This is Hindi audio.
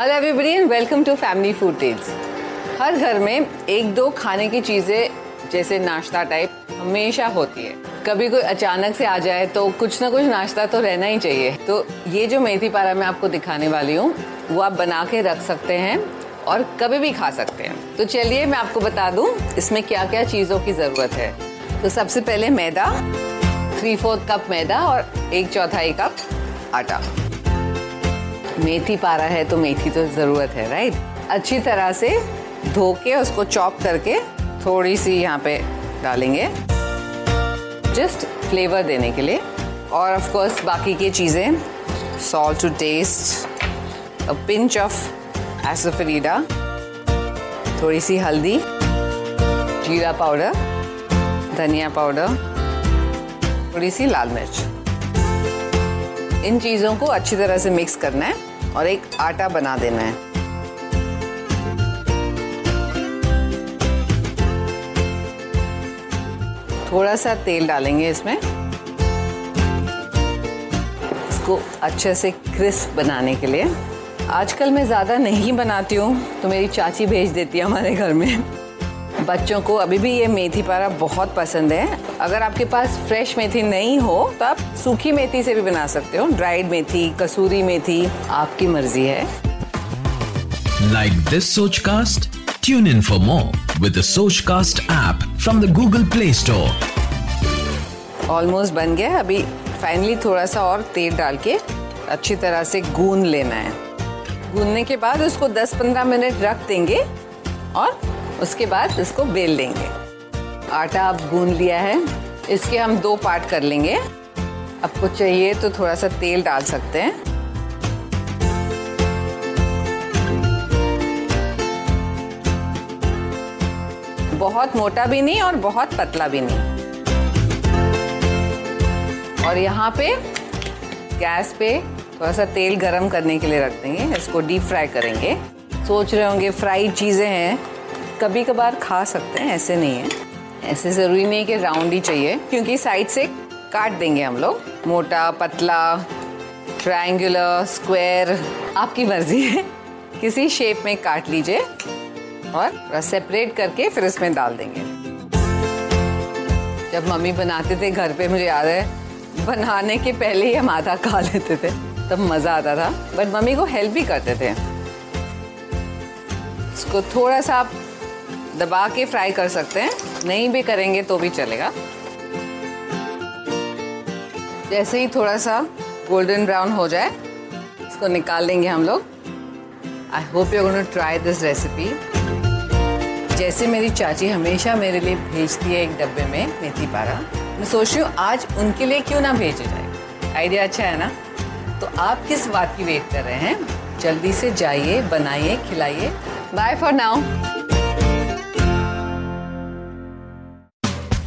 Hello everybody and welcome to family food tales हर घर में एक दो खाने की चीज़ें जैसे नाश्ता टाइप हमेशा होती है। कभी कोई अचानक से आ जाए तो कुछ ना कुछ नाश्ता तो रहना ही चाहिए। तो ये जो मेथी पारा मैं आपको दिखाने वाली हूँ, वो आप बना के रख सकते हैं और कभी भी खा सकते हैं। तो चलिए मैं आपको बता दूँ, इसमें क्या क्या चीज़ों की ज़रूरत है। तो सबसे पहले मैदा थ्री फोर्थ कप मैदा और एक चौथाई कप आटा। मेथी पारा है तो मेथी तो ज़रूरत है राइट अच्छी तरह से धो के उसको चॉप करके थोड़ी सी यहाँ पे डालेंगे। जस्ट फ्लेवर देने के लिए। और ऑफ़ कोर्स बाकी की चीज़ें salt to taste a pinch of asafoetida थोड़ी सी हल्दी, जीरा पाउडर धनिया पाउडर थोड़ी सी लाल मिर्च। इन चीज़ों को अच्छी तरह से मिक्स करना है और एक आटा बना देना है। थोड़ा सा तेल डालेंगे इसमें। इसको अच्छे से क्रिस्प बनाने के लिए। आजकल मैं ज़्यादा नहीं बनाती हूँ तो मेरी चाची भेज देती है हमारे घर में। बच्चों को अभी भी ये मेथी पारा बहुत पसंद है। अगर आपके पास फ्रेश मेथी नहीं हो तो आप सूखी मेथी से भी बना सकते हो। ड्राइड मेथी कसूरी मेथी आपकी मर्ज़ी है। Like this Sochcast tune in for more with Sochcast app from the Google Play Store almost बन गया। अभी फाइनली थोड़ा सा और तेल डाल के अच्छी तरह से गूंद लेना है। गूंदने के बाद उसको 10-15 मिनट रख देंगे और उसके बाद इसको बेल देंगे। आटा आप गूंद लिया है। इसके हम दो पार्ट कर लेंगे। आपको चाहिए तो थोड़ा सा तेल डाल सकते हैं। बहुत मोटा भी नहीं और बहुत पतला भी नहीं। और यहाँ पे गैस पे थोड़ा सा तेल गरम करने के लिए रख देंगे। इसको डीप फ्राई करेंगे। सोच रहे होंगे फ्राइड चीज़ें हैं। कभी कभार खा सकते हैं, ऐसे नहीं है। ऐसे ज़रूरी नहीं कि राउंड ही चाहिए, क्योंकि साइड से काट देंगे हम लोग। मोटा, पतला ट्रायंगुलर स्क्वायर आपकी मर्ज़ी है। किसी शेप में काट लीजिए और सेपरेट करके फिर इसमें डाल देंगे। जब मम्मी बनाते थे घर पे, मुझे याद है, बनाने के पहले ही हम आधा खा लेते थे। तब मज़ा आता था। बट मम्मी को हेल्प भी करते थे। इसको थोड़ा सा आप दबा के फ्राई कर सकते हैं। नहीं भी करेंगे तो भी चलेगा। जैसे ही थोड़ा सा गोल्डन ब्राउन हो जाए, इसको निकाल लेंगे हम लोग। I hope you going to try this recipe जैसे मेरी चाची हमेशा मेरे लिए भेजती है एक डब्बे में मेथी पारा। मैं सोच रही हूँ आज उनके लिए क्यों ना भेजे जाए। आइडिया अच्छा है ना? तो आप किस बात की वेट कर रहे हैं? जल्दी से जाइए, बनाइए, खिलाइए। Bye for now